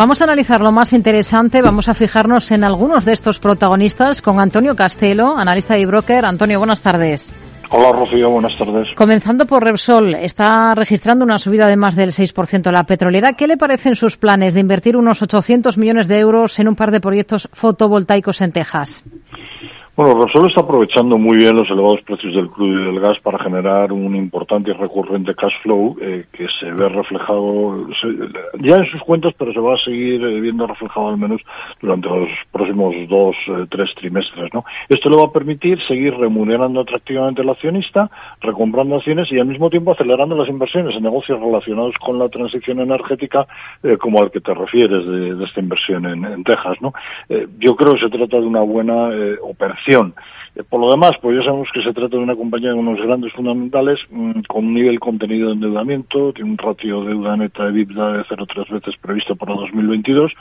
Vamos a analizar lo más interesante, vamos a fijarnos en algunos de estos protagonistas con Antonio Castelo, analista y broker. Antonio, buenas tardes. Hola Rocío, buenas tardes. Comenzando por Repsol, está registrando una subida de más del 6% la petrolera. ¿Qué le parecen sus planes de invertir unos 800 millones de euros en un par de proyectos fotovoltaicos en Texas? Bueno, Repsol está aprovechando muy bien los elevados precios del crudo y del gas para generar un importante y recurrente cash flow eh, que se ve reflejado ya en sus cuentas, pero se va a seguir eh, viendo reflejado al menos durante los próximos dos, eh, tres trimestres. ¿no? Esto le va a permitir seguir remunerando atractivamente al accionista, recomprando acciones y al mismo tiempo acelerando las inversiones en negocios relacionados con la transición energética, como al que te refieres de, esta inversión en, Texas. ¿no? yo creo que se trata de una buena operación eh, por lo demás, pues ya sabemos que se trata de una compañía con unos grandes fundamentales, mm, con un nivel contenido de endeudamiento, tiene un ratio de deuda neta de EBITDA de 0,3 veces previsto para 2022,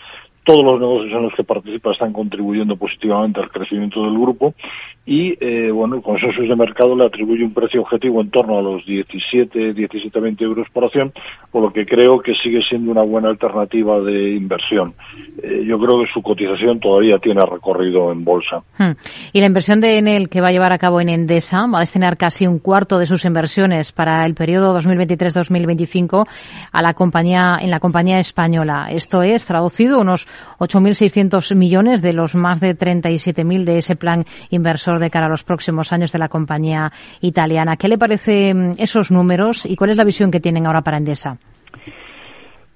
todos los negocios en los que participa están contribuyendo positivamente al crecimiento del grupo y eh, bueno el consenso de mercado le atribuye un precio objetivo en torno a los 17 17 20 euros por acción por lo que creo que sigue siendo una buena alternativa de inversión. Eh, yo creo que su cotización todavía tiene recorrido en bolsa. Hmm. y la inversión de Enel que va a llevar a cabo en Endesa va a destinar casi un cuarto de sus inversiones para el periodo 2023-2025 a la compañía en la compañía española. Esto es traducido unos 8.600 millones de los más de 37.000 de ese plan inversor de cara a los próximos años de la compañía italiana. ¿Qué le parecen esos números y cuál es la visión que tienen ahora para Endesa?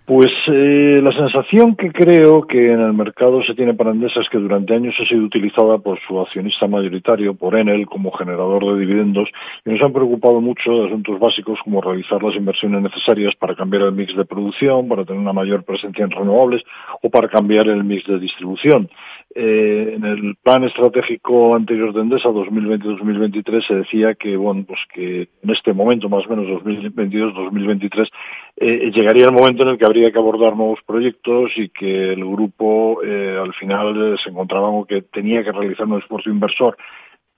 Pues eh, la sensación que creo que en el mercado se tiene para Endesa es que durante años ha sido utilizada por su accionista mayoritario, por Enel, como generador de dividendos y nos han preocupado mucho de asuntos básicos como realizar las inversiones necesarias para cambiar el mix de producción, para tener una mayor presencia en renovables o para cambiar el mix de distribución. Eh, en el plan estratégico anterior de Endesa 2020-2023 se decía que bueno pues que en este momento más o menos 2022-2023 eh, llegaría el momento en el que habría que abordar nuevos proyectos y que el grupo eh, al final se encontraba con que tenía que realizar un esfuerzo inversor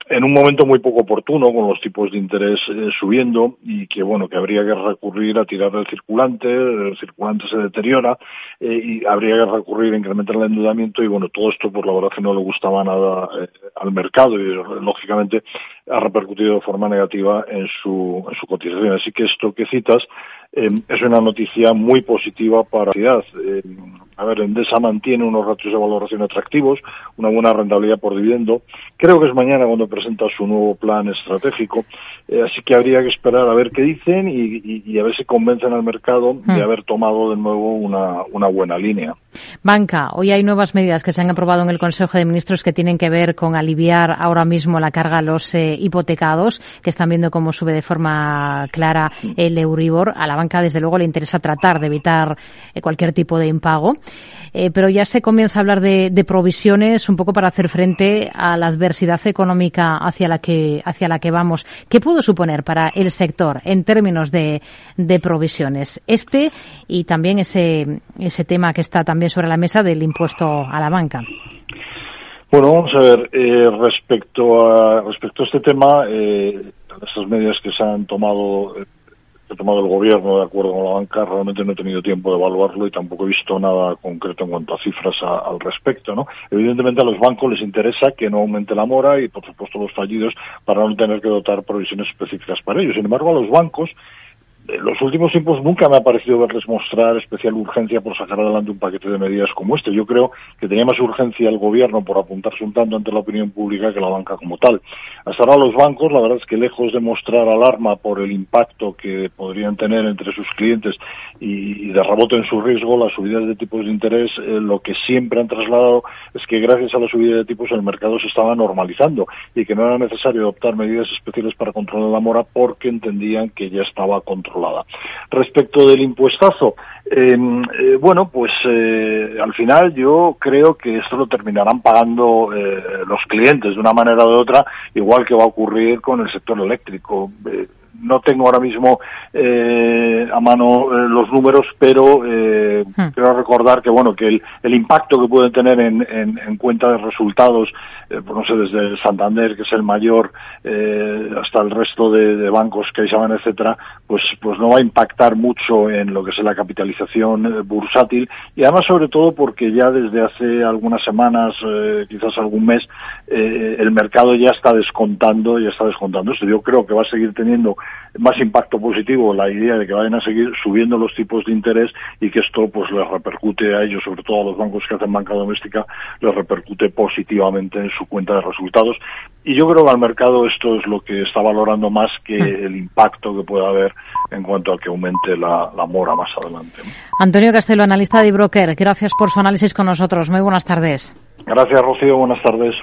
en un momento muy poco oportuno, con los tipos de interés eh, subiendo y que bueno que habría que recurrir a tirar del circulante, el circulante se deteriora eh, y habría que recurrir a incrementar el endeudamiento y bueno todo esto por pues, la verdad que no le gustaba nada eh, al mercado y lógicamente ha repercutido de forma negativa en su, en su cotización. Así que esto que citas es una noticia muy positiva para la ciudad. A ver, Endesa mantiene unos ratios de valoración atractivos, una buena rentabilidad por dividendo. Creo que es mañana cuando presenta su nuevo plan estratégico, eh, así que habría que esperar a ver qué dicen y, a ver si convencen al mercado de hmm. haber tomado de nuevo una, una buena línea. Banca, hoy hay nuevas medidas que se han aprobado en el Consejo de Ministros que tienen que ver con aliviar ahora mismo la carga a los eh, hipotecados, que están viendo cómo sube de forma clara el Euribor. A la banca, desde luego, le interesa tratar de evitar eh, cualquier tipo de impago. Eh, pero ya se comienza a hablar de, provisiones un poco para hacer frente a la adversidad económica hacia la que hacia la que vamos. ¿Qué pudo suponer para el sector en términos de, provisiones? Este y también ese ese tema que está también sobre la mesa del impuesto a la banca. Bueno, vamos a ver, eh, respecto a respecto a este tema, eh, estas medidas que se han tomado ha tomado el gobierno de acuerdo con la banca, realmente no he tenido tiempo de evaluarlo y tampoco he visto nada concreto en cuanto a cifras al respecto, ¿no? Evidentemente a los bancos les interesa que no aumente la mora y por supuesto los fallidos para no tener que dotar provisiones específicas para ellos. Sin embargo, a los bancos en los últimos tiempos nunca me ha parecido verles mostrar especial urgencia por sacar adelante un paquete de medidas como este. Yo creo que tenía más urgencia el gobierno por apuntarse un tanto ante la opinión pública que la banca como tal. Hasta ahora los bancos, la verdad es que lejos de mostrar alarma por el impacto que podrían tener entre sus clientes y, de rebote en su riesgo, las subidas de tipos de interés, eh, lo que siempre han trasladado es que gracias a la subida de tipos el mercado se estaba normalizando y que no era necesario adoptar medidas especiales para controlar la mora porque entendían que ya estaba controlado Respecto del impuestazo, em, eh, bueno, pues eh, al final yo creo que esto lo terminarán pagando eh, los clientes de una manera o de otra, igual que va a ocurrir con el sector eléctrico no tengo ahora mismo eh, a mano eh, los números, pero eh, hmm. quiero recordar que bueno que el, el impacto que pueden tener en, en, en cuenta de resultados, eh, pues no sé, desde Santander, que es el mayor, eh, hasta el resto de, de bancos que llaman, etcétera, pues, pues no va a impactar mucho en lo que es la capitalización bursátil y además sobre todo porque ya desde hace algunas semanas, eh, quizás algún mes, el mercado ya está descontando, ya está descontando esto. Yo creo que va a seguir teniendo más impacto positivo la idea de que vayan a seguir subiendo los tipos de interés y que esto pues les repercute a ellos, sobre todo a los bancos que hacen banca doméstica, les repercute positivamente en su cuenta de resultados. Y yo creo que al mercado esto es lo que está valorando más que hmm. el impacto que pueda haber en cuanto a que aumente la, la mora más adelante. Antonio Castelo, analista de broker, gracias por su análisis con nosotros. Muy buenas tardes. Gracias, Rocío. Buenas tardes.